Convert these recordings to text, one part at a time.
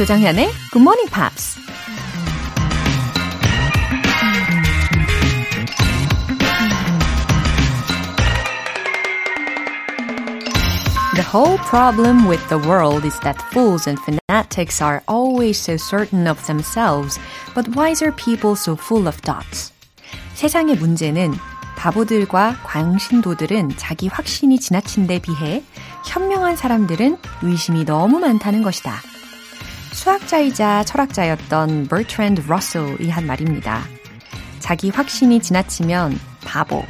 조정현의 Good Morning Pops. The whole problem with the world is that fools and fanatics are always so certain of themselves, but wiser people so full of doubts. 세상의 문제는 바보들과 광신도들은 자기 확신이 지나친 데 비해 현명한 사람들은 의심이 너무 많다는 것이다. 수학자이자 철학자였던 버트랜드 러셀이 한 말입니다. 자기 확신이 지나치면 바보,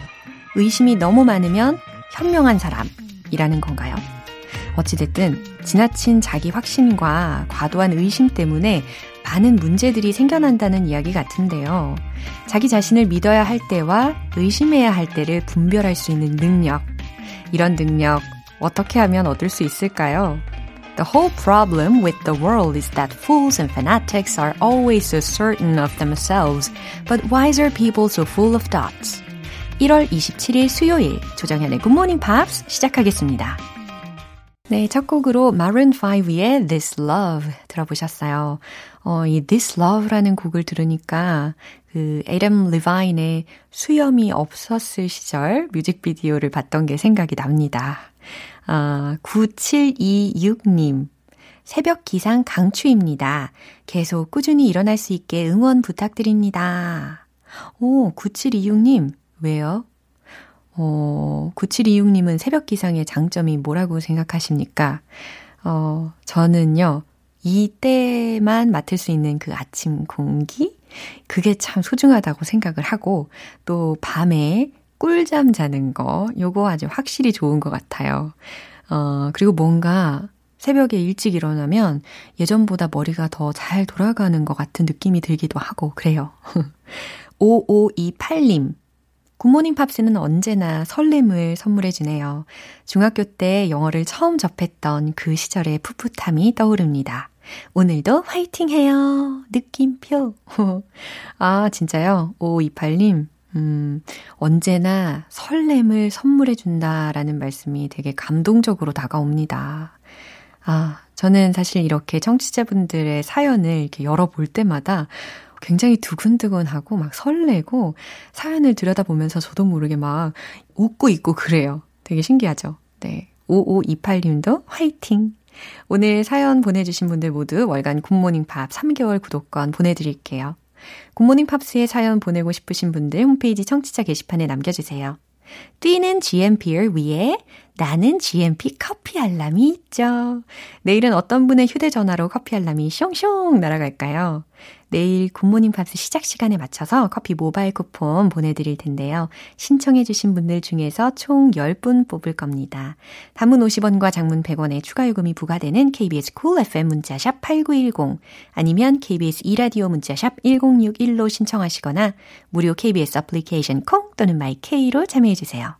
의심이 너무 많으면 현명한 사람이라는 건가요? 어찌됐든 지나친 자기 확신과 과도한 의심 때문에 많은 문제들이 생겨난다는 이야기 같은데요. 자기 자신을 믿어야 할 때와 의심해야 할 때를 분별할 수 있는 능력. 이런 능력 어떻게 하면 얻을 수 있을까요? The whole problem with the world is that fools and fanatics are always so certain of themselves, but wiser people so full of doubts. 1월 27일 수요일 조정현의 Good Morning Pops 시작하겠습니다. 네, 첫 곡으로 Maroon 5의 This Love 들어보셨어요. 어, 이 This Love라는 곡을 들으니까 그 에덤 리바인의 수염이 없었을 시절 뮤직비디오를 봤던 게 생각이 납니다. 아, 9726님. 새벽 기상 강추입니다. 계속 꾸준히 일어날 수 있게 응원 부탁드립니다. 오, 9726님. 왜요? 어, 9726님은 새벽 기상의 장점이 뭐라고 생각하십니까? 어, 저는요, 이때만 맡을 수 있는 그 아침 공기? 그게 참 소중하다고 생각을 하고, 또 밤에 꿀잠 자는 거, 요거 아주 확실히 좋은 것 같아요. 어, 그리고 뭔가 새벽에 일찍 일어나면 예전보다 머리가 더 잘 돌아가는 것 같은 느낌이 들기도 하고, 그래요. 5528님. 굿모닝 팝스는 언제나 설렘을 선물해 주네요. 중학교 때 영어를 처음 접했던 그 시절의 풋풋함이 떠오릅니다. 오늘도 화이팅 해요. 느낌표. 아, 진짜요? 5528님. 음, 언제나 설렘을 선물해 준다라는 말씀이 되게 감동적으로 다가옵니다. 아, 저는 사실 이렇게 청취자분들의 사연을 이렇게 열어볼 때마다 굉장히 두근두근하고 막 설레고 사연을 들여다보면서 저도 모르게 막 웃고 있고 그래요. 되게 신기하죠? 네. 5528님도 화이팅! 오늘 사연 보내주신 분들 모두 월간 굿모닝 팝 3개월 구독권 보내드릴게요. 굿모닝 팝스에 사연 보내고 싶으신 분들 홈페이지 청취자 게시판에 남겨주세요. 뛰는 GMP 위에 나는 GMP 커피 알람이 있죠. 내일은 어떤 분의 휴대전화로 커피 알람이 숑숑 날아갈까요? 내일 굿모닝 팝스 시작 시간에 맞춰서 커피 모바일 쿠폰 보내드릴 텐데요. 신청해주신 분들 중에서 총 10분 뽑을 겁니다. 단문 50원과 장문 100원의 추가 요금이 부과되는 KBS cool FM 문자 샵 8910 아니면 KBS 이라디오 문자샵 1061로 신청하시거나 무료 KBS 애플리케이션 콩 또는 마이케이로 참여해주세요.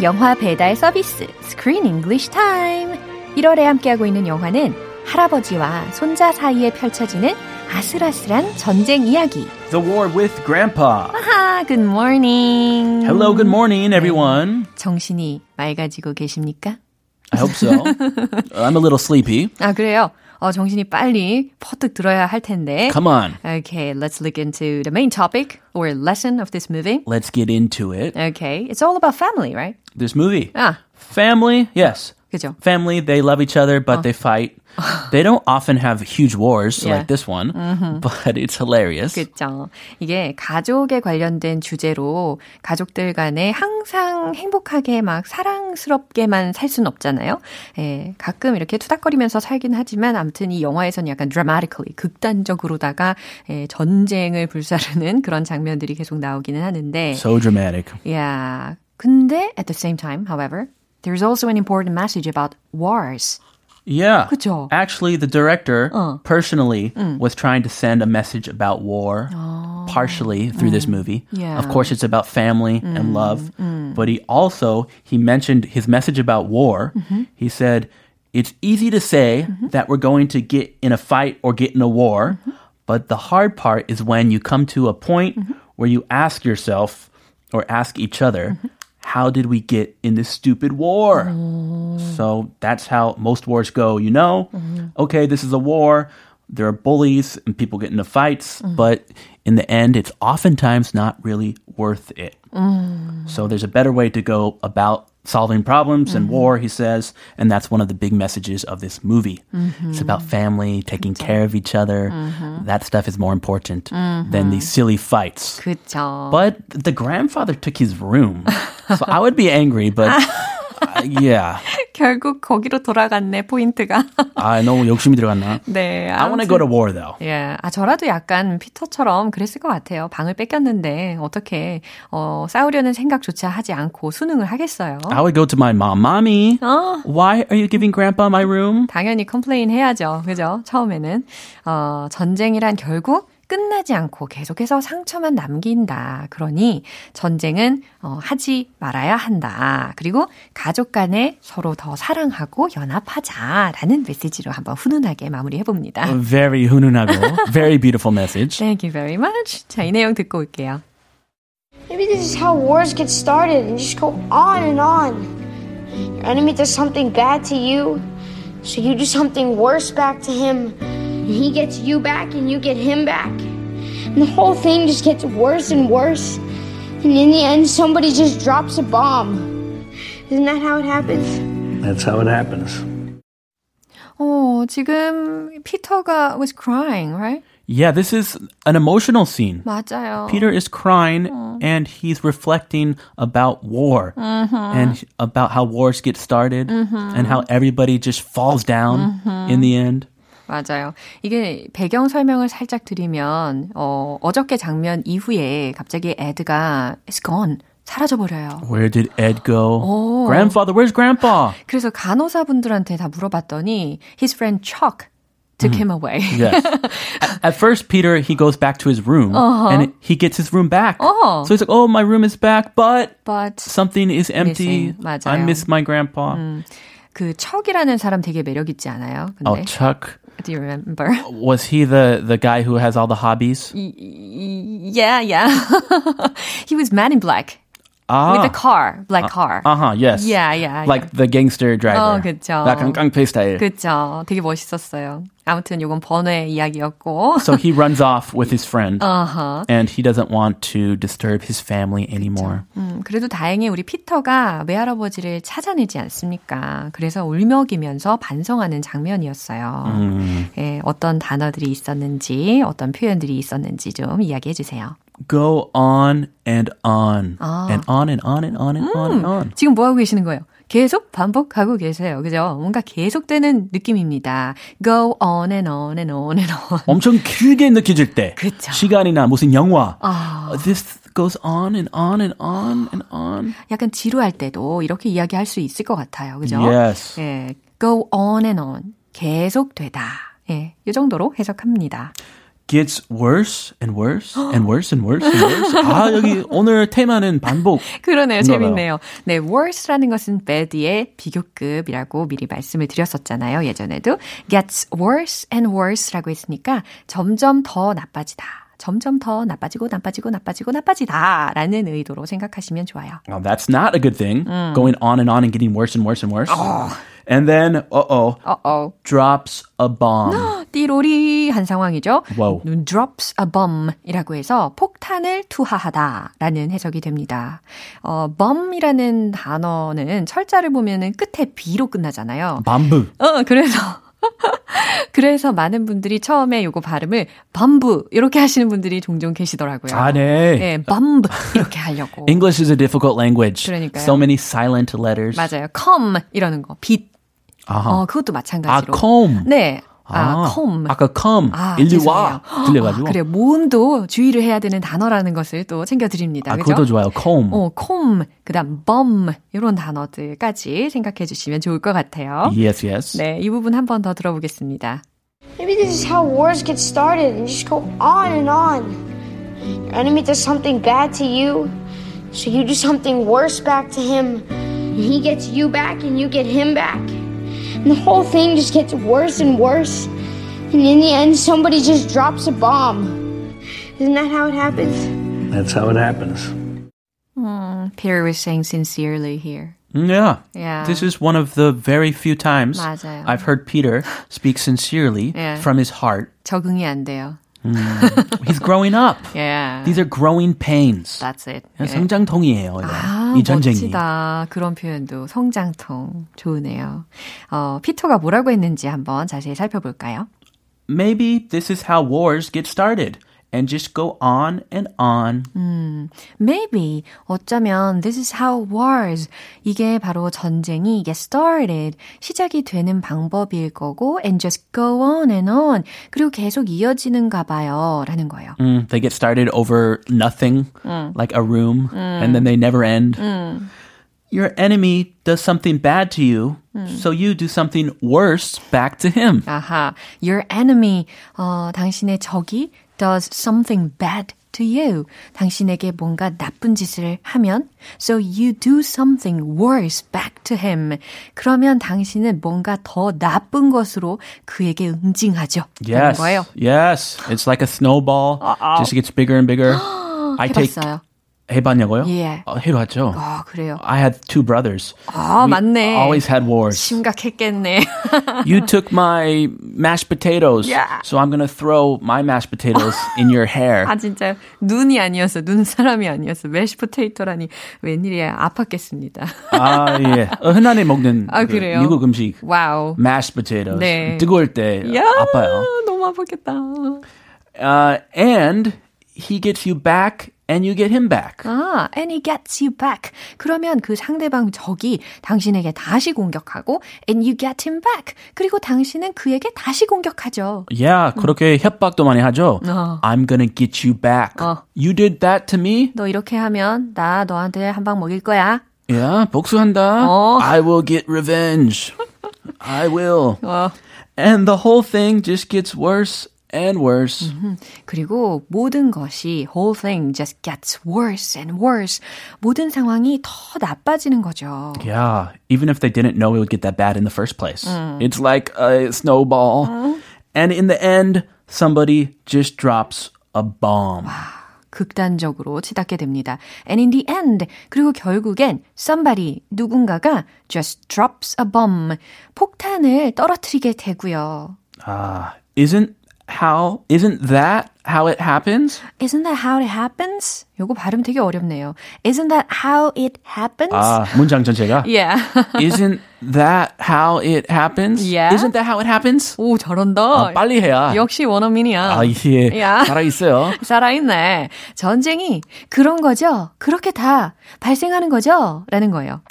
깨우는 영화 배달 서비스 Screen English Time. 1월에 함께하고 있는 영화는 할아버지와 손자 사이에 펼쳐지는 아슬아슬한 전쟁 이야기. The War with Grandpa. 아하, good morning. Hello, good morning, everyone. 정신이 맑아지고 계십니까? I hope so. I'm a little sleepy. 아, 그래요? 어, 정신이 빨리 퍼뜩 들어야 할 텐데. Come on. Okay, let's look into the main topic or lesson of this movie. Let's get into it. Okay, it's all about family, right? This movie. Ah. Family, yes. 그죠? family, they love each other, but they fight. they don't often have huge wars Yeah. like this one, but it's hilarious. 그렇죠. 이게 가족에 관련된 주제로 가족들 간에 항상 행복하게 막 사랑스럽게만 살 수는 없잖아요. 예, 가끔 이렇게 투닥거리면서 살긴 하지만 아무튼 이 영화에서는 약간 dramatically 극단적으로다가 예, 전쟁을 불사르는 그런 장면들이 계속 나오기는 하는데 So dramatic. Yeah. 근데 at the same time, however, There's also an important message about wars. Yeah. 그쵸? Actually, the director personally was trying to send a message about war, partially through this movie. Yeah. Of course, it's about family and love, but he also he mentioned his message about war. Mm-hmm. He said, "It's easy to say mm-hmm. that we're going to get in a fight or get in a war, mm-hmm. but the hard part is when you come to a point mm-hmm. where you ask yourself or ask each other." Mm-hmm. How did we get in this stupid war? So that's how most wars go. You know, mm-hmm. okay, this is a war. There are bullies and people get into fights, mm. but in the end, it's oftentimes not really worth it. Mm. So there's a better way to go about solving problems and mm-hmm. war, he says, and that's one of the big messages of this movie. It's mm-hmm. about family, taking care of each other. That stuff is more important than these silly fights. 그쵸. But the grandfather took his room. So I would be angry, but uh, yeah. 결국 거기로 돌아갔네, 포인트가. 아, 너무 욕심이 들어갔나? 네. I want to go to war though. 예, 아, 저라도 약간 피터처럼 그랬을 것 같아요. 방을 뺏겼는데, 어떻게, 어, 싸우려는 생각조차 하지 않고 수능을 하겠어요. I would go to my mom. Mommy, uh, why are you giving grandpa my room? 당연히 complain 해야죠. 그죠? 처음에는. 어, 전쟁이란 결국 끝나지 않고 계속해서 상처만 남긴다. 그러니 전쟁은 어, 하지 말아야 한다. 그리고 가족 간에 서로 더 사랑하고 연합하자라는 메시지로 한번 훈훈하게 마무리해 봅니다. Very 훈훈하고, very beautiful message. Thank you very much. 자, 이 내용 듣고 올게요. Maybe this is how wars get started and just go on and on. Your enemy does something bad to you, so you do something worse back to him. And he gets you back and you get him back. And the whole thing just gets worse and worse. And in the end, somebody just drops a bomb. Isn't that how it happens? That's how it happens. 어, 지금 피터가 was crying, right? Yeah, this is an emotional scene. 맞아요. Peter is crying and he's reflecting about war and about how wars get started and how everybody just falls down in the end. 맞아요. 이게 배경 설명을 살짝 드리면 어, 어저께 장면 이후에 갑자기 에드가 is gone 사라져 버려요. Where did Ed go? Oh. Grandfather, where's grandpa? 그래서 간호사분들한테 다 물어봤더니 his friend Chuck took him away. Yes. at, first, Peter, he goes back to his room and it- he gets his room back. Uh-huh. So he's like, oh, my room is back, but But something is empty. Missing. 맞아요. I miss my grandpa. 그 척이라는 사람 되게 매력 있지 않아요? 근데 Oh, Chuck. Do you remember? Uh, was he the, the guy who has all the hobbies? yeah, yeah. he was man in black Ah. with a car, black car. Uh-huh, yes. Yeah, yeah, Like the gangster driver. 어, 그쵸. 약간 깡패 스타일. 그쵸. 되게 멋있었어요. 아무튼 요건 번외 이야기였고. So he runs off with his friend. Uh-huh. And he doesn't want to disturb his family anymore. 음, 그래도 다행히 우리 피터가 외할아버지를 찾아내지 않습니까? 그래서 울먹이면서 반성하는 장면이었어요. 예, 어떤 단어들이 있었는지, 어떤 표현들이 있었는지 좀 이야기해 주세요. Go on and on. 아. And on and on and on and on and on. 지금 뭐 하고 계시는 거예요? 계속 반복하고 계세요. 그죠? 뭔가 계속되는 느낌입니다. Go on and on and on and on. 엄청 길게 느껴질 때. 그쵸. 시간이나 무슨 영화. 아. This goes on and on and on and on. 약간 지루할 때도 이렇게 이야기할 수 있을 것 같아요. 그죠? Yes. 예, go on and on. 계속되다. 예, 이 정도로 해석합니다. Gets worse and worse and worse and worse and worse. 아, 여기 오늘 테마는 반복. 그러네요. 재밌네요. 네, worse라는 것은 bad의 비교급이라고 미리 말씀을 드렸었잖아요. 예전에도. gets worse and worse라고 했으니까 점점 더 나빠지다. 점점 더 나빠지고 나빠지고 나빠지고 나빠지다 라는 의도로 생각하시면 좋아요. Well, that's not a good thing. Going on and on and getting worse and worse and worse. And then, uh-oh, Uh-oh. drops a bomb. 띠로리 한 상황이죠. Wow. drops a bomb이라고 해서 폭탄을 투하하다라는 해석이 됩니다. 어, bomb이라는 단어는 철자를 보면은 끝에 b로 끝나잖아요. Bamboo. 어, 그래서 그래서 많은 분들이 처음에 요거 발음을 bomb 이렇게 하시는 분들이 종종 계시더라고요. 아, 네. 네, bomb 이렇게 하려고. English is a difficult language. 그러니까요. So many silent letters. 맞아요. come 이러는 거. 빛. 아하. 어, 그것도 아, 마찬가지로. comb. 네. 아, comb. 아까 come. 아, 일리. 와. 들려가지고. 아, 그래요. 모음도 주의를 해야 되는 단어라는 것을 또 챙겨드립니다. 아, 그죠? 그것도 좋아요. comb. 어, comb, 그 다음 bomb, 이런 단어들까지 생각해 주시면 좋을 것 같아요. Yes, yes. 네, 이 부분 한 번 더 들어보겠습니다. Maybe this is how wars get started and just go on and on. Your enemy does something bad to you, so you do something worse back to him. And he gets you back and you get him back. And the whole thing just gets worse and worse. And in the end, somebody just drops a bomb. Isn't that how it happens? That's how it happens. Peter was saying sincerely here. Yeah. Yeah. This is one of the very few times 맞아요. I've heard Peter speak sincerely Yeah. from his heart. 적응이 안 돼요. He's growing up. Yeah. These are growing pains. That's it. 그냥 네. 성장통이에요. 이거. 아, 이 전쟁이. 멋지다. 그런 표현도 성장통 좋으네요. 어, 피터가 뭐라고 했는지 한번 자세히 살펴볼까요? Maybe this is how wars get started and just go on and on. Maybe 어쩌면 this is how wars 이게 바로 전쟁이 get started 시작이 되는 방법일 거고 and just go on and on 그리고 계속 이어지는가 봐요라는 거예요. Mm, they get started over nothing, like a room, and then they never end. Your enemy does something bad to you, so you do something worse back to him. 아하, your enemy 어, 당신의 적이 does something bad to you. 당신에게 뭔가 나쁜 짓을 하면 so you do something worse back to him. 그러면 당신은 뭔가 더 나쁜 것으로 그에게 응징하죠. Yes, 거예요. yes. It's like a snowball. Just gets bigger and bigger. I take 해봤어요. 해봤냐고요? 예. 어, 해봤죠. 아, 그래요. I had two brothers. 아, We 맞네. Always had wars. 심각했겠네. You took my mashed potatoes, Yeah. so I'm gonna throw my mashed potatoes in your hair. 아, 진짜 눈이 아니었어. 눈 사람이 아니었어. 메시 포테이토라니 웬일이야. 아팠겠습니다. 아 예. 어, 흔한히 먹는 아, 그 그래요? 미국 음식 와우. mashed potatoes. 네. 뜨거울 때 야, 아파요. 너무 아팠겠다. Uh, and he gets you back, and you get him back. 아, and he gets you back. 그러면 그 상대방 적이 당신에게 다시 공격하고, and you get him back. 그리고 당신은 그에게 다시 공격하죠. Yeah, 그렇게 협박도 많이 하죠. 어. I'm gonna get you back. 어. You did that to me. 너 이렇게 하면 나 너한테 한 방 먹일 거야. Yeah, 복수한다. 어. I will get revenge. I will. 어. And the whole thing just gets worse and worse. 그리고 모든 것이 whole thing just gets worse and worse. 모든 상황이 더 나빠지는 거죠. Yeah, even if they didn't know it would get that bad in the first place. It's like a snowball. And in the end, somebody just drops a bomb. 극단적으로 치닫게 됩니다. And in the end, 그리고 결국엔 somebody, 누군가가 just drops a bomb, 폭탄을 떨어뜨리게 되고요. Ah, isn't how isn't that how it happens? Isn't that how it happens? 요거 발음 되게 어렵네요. Isn't that how it happens? 아, 문장 전체가 Yeah. Isn't that how it happens? Yeah. Isn't that how it happens? 오, 잘한다. 아, 빨리 해야. 역시 원어민이야. 아, 예. 야. 살아 있어요. 살아있네. 전쟁이 그런 거죠? 그렇게 다 발생하는 거죠? 라는 거예요.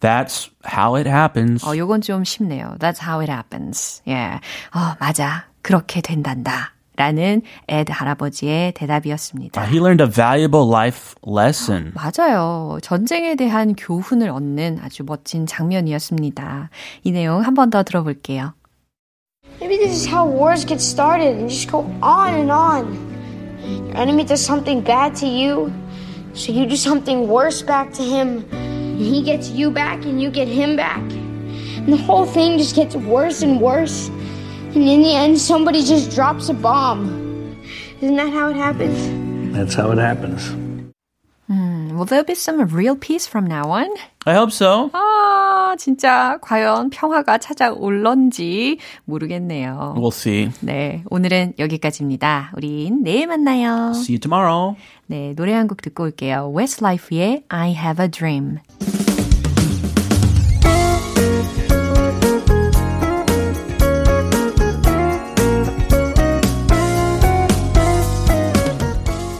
That's how it happens. 어, 요건 좀 쉽네요. That's how it happens. 예. 어, 맞아. 그렇게 된단다. 라는 에드 할아버지의 대답이었습니다. Uh, he learned a valuable life lesson. 맞아요. 전쟁에 대한 교훈을 얻는 아주 멋진 장면이었습니다. 이 내용 한 번 더 들어볼게요. Maybe this is how wars get started and just go on and on. Your enemy does something bad to you, so you do something worse back to him. And he gets you back and you get him back. And the whole thing just gets worse and worse. And in the end, somebody just drops a bomb. Isn't that how it happens? That's how it happens. Will there be some real peace from now on? I hope so. 아, 아, 진짜 과연 평화가 찾아올런지 모르겠네요. We'll see. 네, 오늘은 여기까지입니다. 우린 내일 만나요. See you tomorrow. 네, 노래 한 곡 듣고 올게요. Westlife의 I Have a Dream.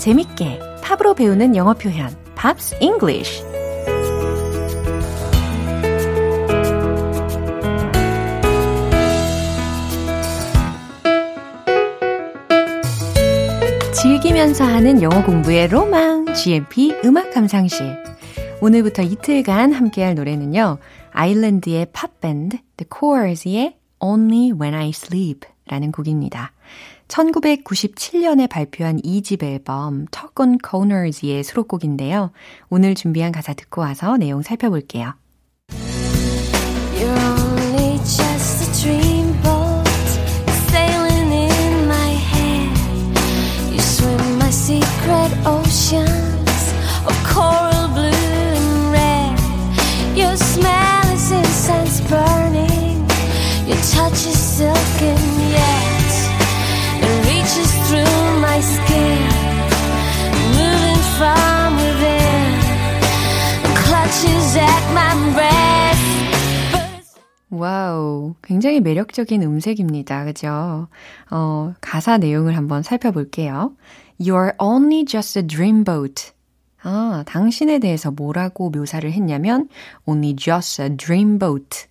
재밌게 팝으로 배우는 영어 표현 Pops English 즐기면서 하는 영어 공부의 로망 GMP 음악 감상실 오늘부터 이틀간 함께할 노래는요 아일랜드의 팝밴드 The Corrs의 Only When I Sleep 라는 곡입니다. 1997년에 발표한 2집 앨범 Talk on Corners의 수록곡인데요. 오늘 준비한 가사 듣고 와서 내용 살펴볼게요. You're only just a dreamboat 와우, 굉장히 매력적인 음색입니다. 그죠? 어, 가사 내용을 한번 살펴볼게요. You're only just a dreamboat. 아, 당신에 대해서 뭐라고 묘사를 했냐면 only just a dreamboat.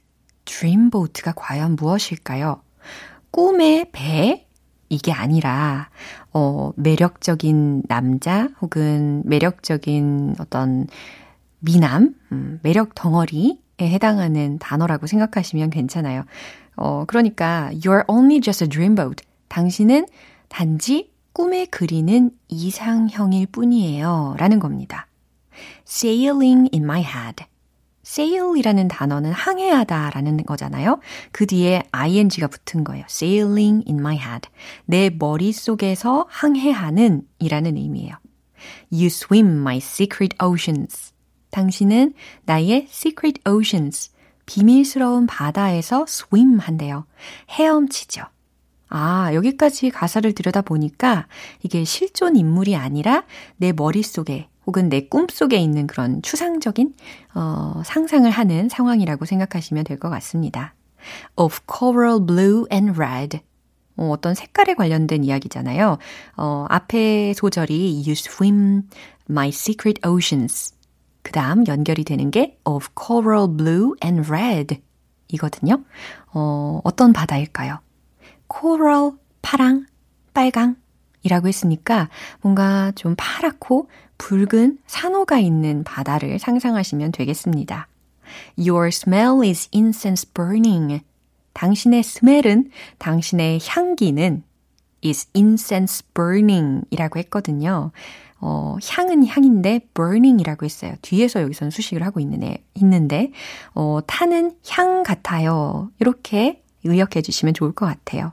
dreamboat가 과연 무엇일까요? 꿈의 배? 이게 아니라, 어, 매력적인 남자 혹은 매력적인 어떤 미남, 음, 매력 덩어리에 해당하는 단어라고 생각하시면 괜찮아요. 어, 그러니까, you're only just a dreamboat. 당신은 단지 꿈에 그리는 이상형일 뿐이에요. 라는 겁니다. sailing in my head. sail이라는 단어는 항해하다 라는 거잖아요. 그 뒤에 ing가 붙은 거예요. sailing in my head. 내 머릿속에서 항해하는 이라는 의미예요. You swim my secret oceans. 당신은 나의 secret oceans. 비밀스러운 바다에서 swim 한대요. 헤엄치죠. 아, 여기까지 가사를 들여다 보니까 이게 실존 인물이 아니라 내 머릿속에 혹은 내 꿈속에 있는 그런 추상적인 어, 상상을 하는 상황이라고 생각하시면 될 것 같습니다. Of coral blue and red. 어, 어떤 색깔에 관련된 이야기잖아요. 어, 앞에 소절이 You swim my secret oceans. 그 다음 연결이 되는 게 of coral blue and red 이거든요. 어, 어떤 바다일까요? coral, 파랑, 빨강 이라고 했으니까 뭔가 좀 파랗고 붉은 산호가 있는 바다를 상상하시면 되겠습니다. Your smell is incense burning. 당신의 스멜은, 당신의 향기는 is incense burning 이라고 했거든요. 어, 향은 향인데 burning이라고 했어요. 뒤에서 여기서는 수식을 하고 있는 있는데, 어, 타는 향 같아요. 이렇게 의역해 주시면 좋을 것 같아요.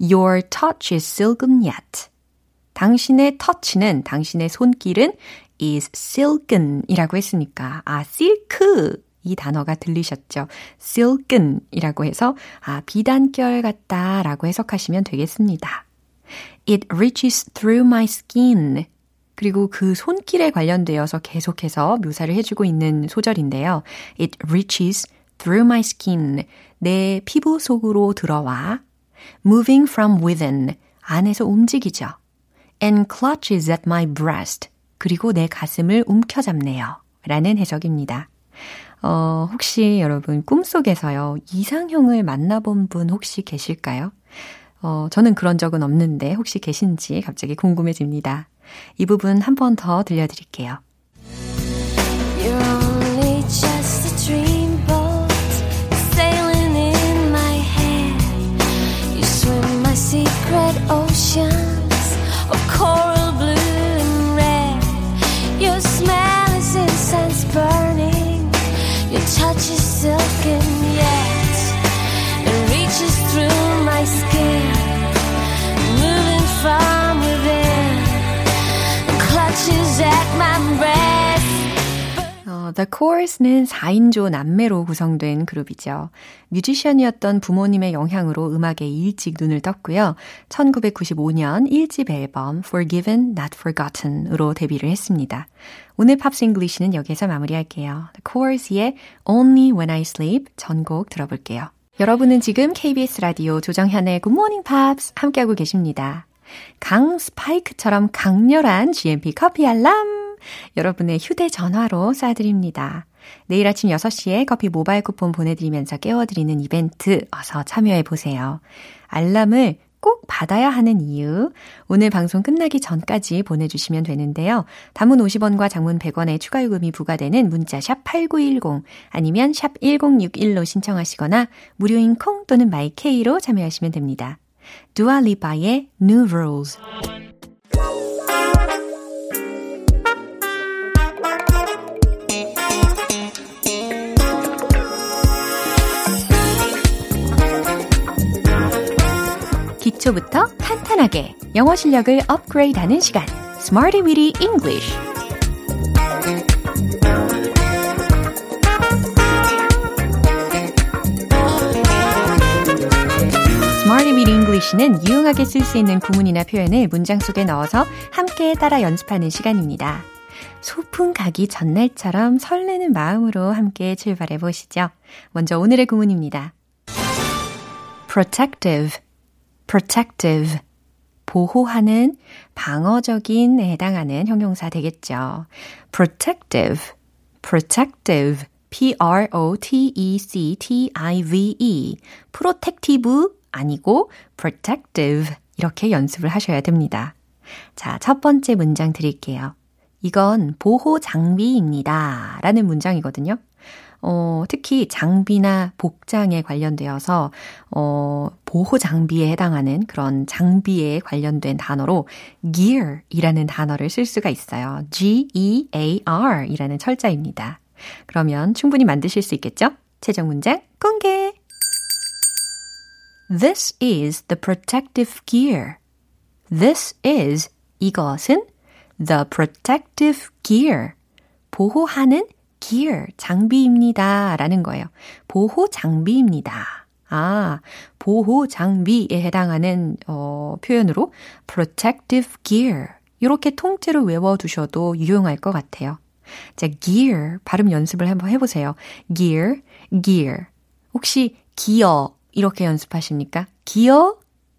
Your touch is silken yet. 당신의 터치는, 당신의 손길은 is silken 이라고 했으니까, 아, silk. 이 단어가 들리셨죠? silken 이라고 해서, 아, 비단결 같다 라고 해석하시면 되겠습니다. It reaches through my skin. 그리고 그 손길에 관련되어서 계속해서 묘사를 해주고 있는 소절인데요. It reaches through my skin. 내 피부 속으로 들어와. Moving from within. 안에서 움직이죠. And clutches at my breast. 그리고 내 가슴을 움켜잡네요. 라는 해석입니다. 어, 혹시 여러분 꿈속에서요, 이상형을 만나본 분 혹시 계실까요? 어, 저는 그런 적은 없는데 혹시 계신지 갑자기 궁금해집니다. 이 부분 한 번 더 들려드릴게요. just 어, The Corrs는 4인조 남매로 구성된 그룹이죠. 뮤지션이었던 부모님의 영향으로 음악에 일찍 눈을 떴고요. 1995년 1집 앨범 Forgiven Not Forgotten으로 데뷔를 했습니다. 오늘 Pops English는 여기서 마무리할게요. The Corrs의 Only When I Sleep 전곡 들어볼게요. 여러분은 지금 KBS 라디오 조정현의 Good Morning Pops 함께하고 계십니다. 강 스파이크처럼 강렬한 GMP 커피 알람! 여러분의 휴대전화로 쏴드립니다. 내일 아침 6시에 커피 모바일 쿠폰 보내드리면서 깨워드리는 이벤트 어서 참여해보세요. 알람을 꼭 받아야 하는 이유, 오늘 방송 끝나기 전까지 보내주시면 되는데요. 단문 50원과 장문 100원의 추가 요금이 부과되는 문자 샵 8910 아니면 샵 1061로 신청하시거나 무료인 콩 또는 마이케이로 참여하시면 됩니다. 두아 리파의 New Rules 기초부터 탄탄하게 영어 실력을 업그레이드하는 시간 Smarty Weedy English English는 유용하게 쓸 수 있는 구문이나 표현을 문장 속에 넣어서 함께 따라 연습하는 시간입니다. 소풍 가기 전날처럼 설레는 마음으로 함께 출발해 보시죠. 먼저 오늘의 구문입니다. protective, protective. 보호하는, 방어적인에 해당하는 형용사 되겠죠. protective, protective. p-r-o-t-e-c-t-i-v-e. protective 아니고 protective. 이렇게 연습을 하셔야 됩니다. 자, 첫 번째 문장 드릴게요. 이건 보호 장비입니다. 라는 문장이거든요. 어, 특히 장비나 복장에 관련되어서, 어, 보호 장비에 해당하는 그런 장비에 관련된 단어로 gear 이라는 단어를 쓸 수가 있어요. G-E-A-R 이라는 철자입니다. 그러면 충분히 만드실 수 있겠죠? 최종 문장 공개! This is the protective gear. This is 이것은 the protective gear. 보호하는 gear, 장비입니다. 라는 거예요. 보호 장비입니다. 아, 보호 장비에 해당하는 어, 표현으로 protective gear. 이렇게 통째로 외워두셔도 유용할 것 같아요. 자, gear 발음 연습을 한번 해보세요. gear, gear. 혹시 기어 이렇게 연습하십니까? 기어?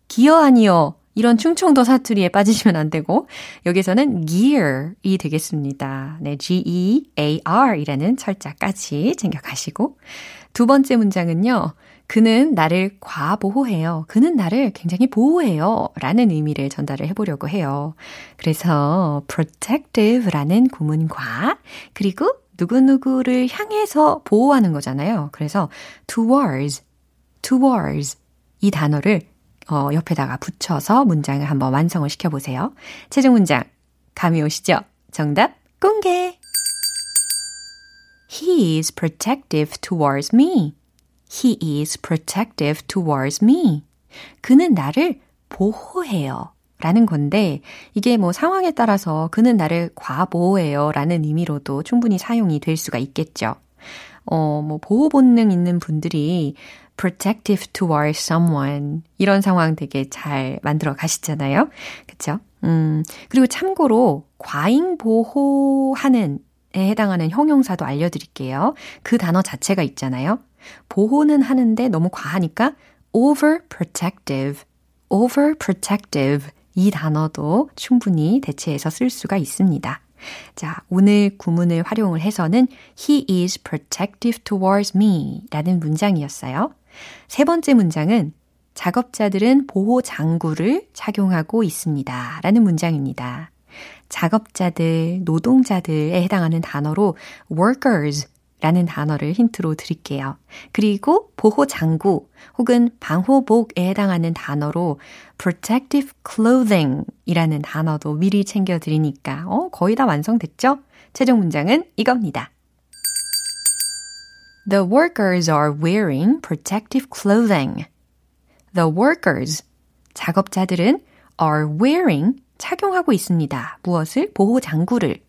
기어 아니요. 이런 충청도 사투리에 빠지시면 안 되고 여기서는 gear이 되겠습니다. 네, G-E-A-R 이라는 철자까지 챙겨 가시고 두 번째 문장은요. 그는 나를 과보호해요. 그는 나를 굉장히 보호해요. 라는 의미를 전달을 해보려고 해요. 그래서 protective라는 구문과 그리고 누구누구를 향해서 보호하는 거잖아요. 그래서 towards, towards 이 단어를 어, 옆에다가 붙여서 문장을 한번 완성을 시켜보세요. 최종 문장, 감이 오시죠? 정답 공개! He is protective towards me. He is protective towards me. 그는 나를 보호해요. 라는 건데, 이게 뭐 상황에 따라서 그는 나를 과보호해요. 라는 의미로도 충분히 사용이 될 수가 있겠죠. 어, 뭐, 보호 본능 있는 분들이 protective towards someone. 이런 상황 되게 잘 만들어 가시잖아요. 그쵸? 음, 그리고 참고로, 과잉 보호하는 에 해당하는 형용사도 알려드릴게요. 그 단어 자체가 있잖아요. 보호는 하는데 너무 과하니까 overprotective, overprotective 이 단어도 충분히 대체해서 쓸 수가 있습니다. 자, 오늘 구문을 활용을 해서는 He is protective towards me 라는 문장이었어요. 세 번째 문장은 작업자들은 보호 장구를 착용하고 있습니다. 라는 문장입니다. 작업자들, 노동자들에 해당하는 단어로 workers 라는 단어를 힌트로 드릴게요. 그리고 보호 장구 혹은 방호복에 해당하는 단어로 protective clothing 이라는 단어도 미리 챙겨 드리니까, 어, 거의 다 완성됐죠? 최종 문장은 이겁니다. The workers are wearing protective clothing. The workers, 작업자들은 are wearing, 착용하고 있습니다. 무엇을? 보호 장구를.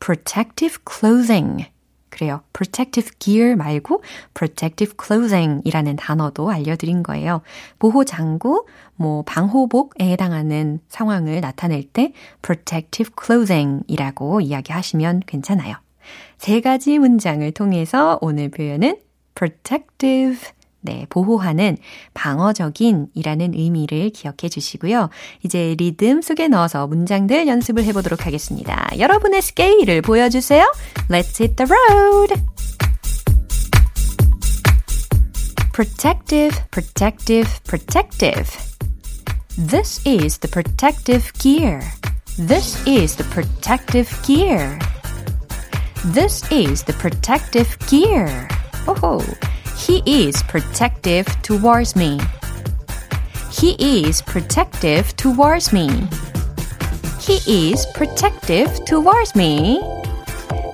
protective clothing. 그래요. protective gear 말고 protective clothing 이라는 단어도 알려드린 거예요. 보호 장구, 뭐, 방호복에 해당하는 상황을 나타낼 때 protective clothing 이라고 이야기하시면 괜찮아요. 세 가지 문장을 통해서 오늘 표현은 protective 네, 보호하는 방어적인 이라는 의미를 기억해 주시고요. 이제 리듬 속에 넣어서 문장들 연습을 해 보도록 하겠습니다. 여러분의 스케일을 보여 주세요. Let's hit the road! protective, protective, protective. This is the protective gear. This is the protective gear. This is the protective gear. Oh, he is protective towards me. He is protective towards me. He is protective towards me.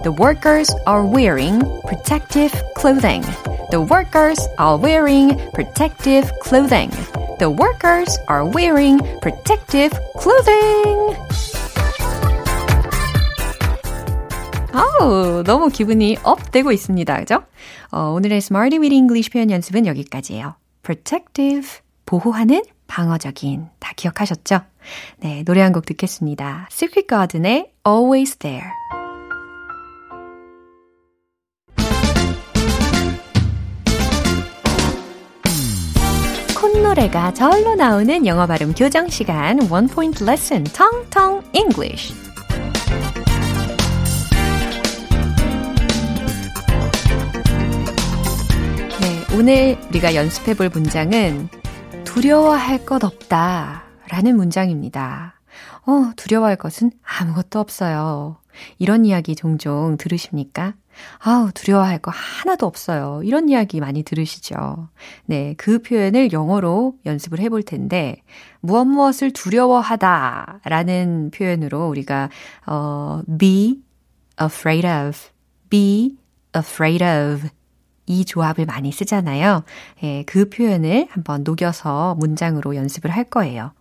The workers are wearing protective clothing. The workers are wearing protective clothing. The workers are wearing protective clothing. 아우, 너무 기분이 업 되고 있습니다. 그죠? 어, 오늘의 Smarty with English 표현 연습은 여기까지예요. protective, 보호하는, 방어적인. 다 기억하셨죠? 네, 노래 한 곡 듣겠습니다. Secret Garden의 Always There. 콧노래가 절로 나오는 영어 발음 교정 시간 One Point Lesson Tong Tong English. 오늘 우리가 연습해 볼 문장은 두려워할 것 없다 라는 문장입니다. 어, 두려워할 것은 아무것도 없어요. 이런 이야기 종종 들으십니까? 아우, 두려워할 거 하나도 없어요. 이런 이야기 많이 들으시죠? 네, 그 표현을 영어로 연습을 해볼 텐데, 무엇 무엇을 두려워하다 라는 표현으로 우리가, 어, be afraid of, be afraid of 이 조합을 많이 쓰잖아요. 예, 그 표현을 한번 녹여서 문장으로 연습을 할 거예요.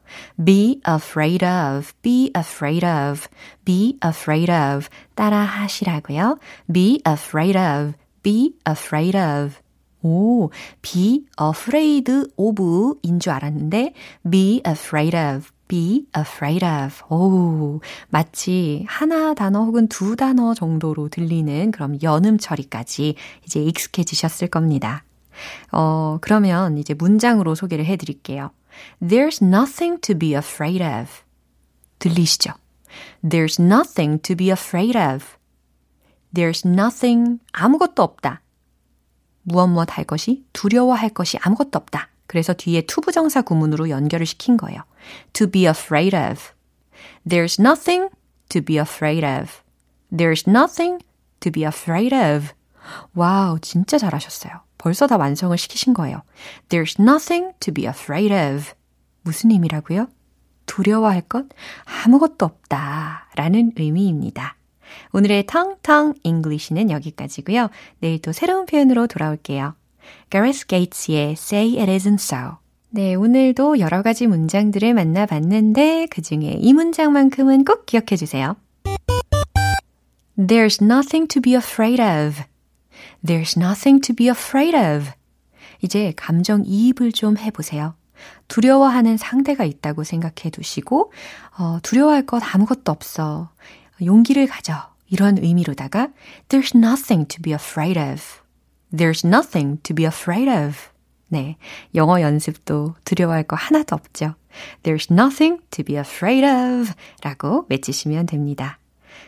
be afraid of, be afraid of, be afraid of 따라 하시라고요. be afraid of, be afraid of. 오, be afraid of 인 줄 알았는데 be afraid of, be afraid of. 오, 마치 하나 단어 혹은 두 단어 정도로 들리는 그럼 연음 처리까지 이제 익숙해지셨을 겁니다. 어, 그러면 이제 문장으로 소개를 해 드릴게요. There's nothing to be afraid of. 들리시죠? There's nothing to be afraid of. There's nothing, 아무것도 없다. 무엇 무엇 할 것이, 두려워할 것이 아무것도 없다. 그래서 뒤에 투부정사 구문으로 연결을 시킨 거예요. To be afraid of. There's nothing to be afraid of. There's nothing to be afraid of. 와우, 진짜 잘하셨어요. 벌써 다 완성을 시키신 거예요. There's nothing to be afraid of. 무슨 의미라고요? 두려워할 것 아무것도 없다. 라는 의미입니다. 오늘의 텅텅 English는 여기까지고요. 내일 또 새로운 표현으로 돌아올게요. Gareth Gates의 Say It Isn't So. 네, 오늘도 여러 가지 문장들을 만나봤는데 그 중에 이 문장만큼은 꼭 기억해 주세요. There's nothing to be afraid of. There's nothing to be afraid of. 이제 감정 이입을 좀 해보세요. 두려워하는 상대가 있다고 생각해 두시고, 어, 두려워할 것 아무것도 없어. 용기를 가져. 이런 의미로다가, there's nothing to be afraid of. There's nothing to be afraid of. 네. 영어 연습도 두려워할 거 하나도 없죠. There's nothing to be afraid of. 라고 외치시면 됩니다.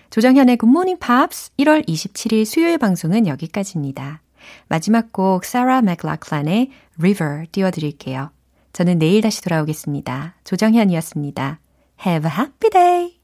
조정현의 Good Morning Pops 1월 27일 수요일 방송은 여기까지입니다. 마지막 곡 사라 맥락란의 River 띄워드릴게요. 저는 내일 다시 돌아오겠습니다. 조정현이었습니다. Have a happy day!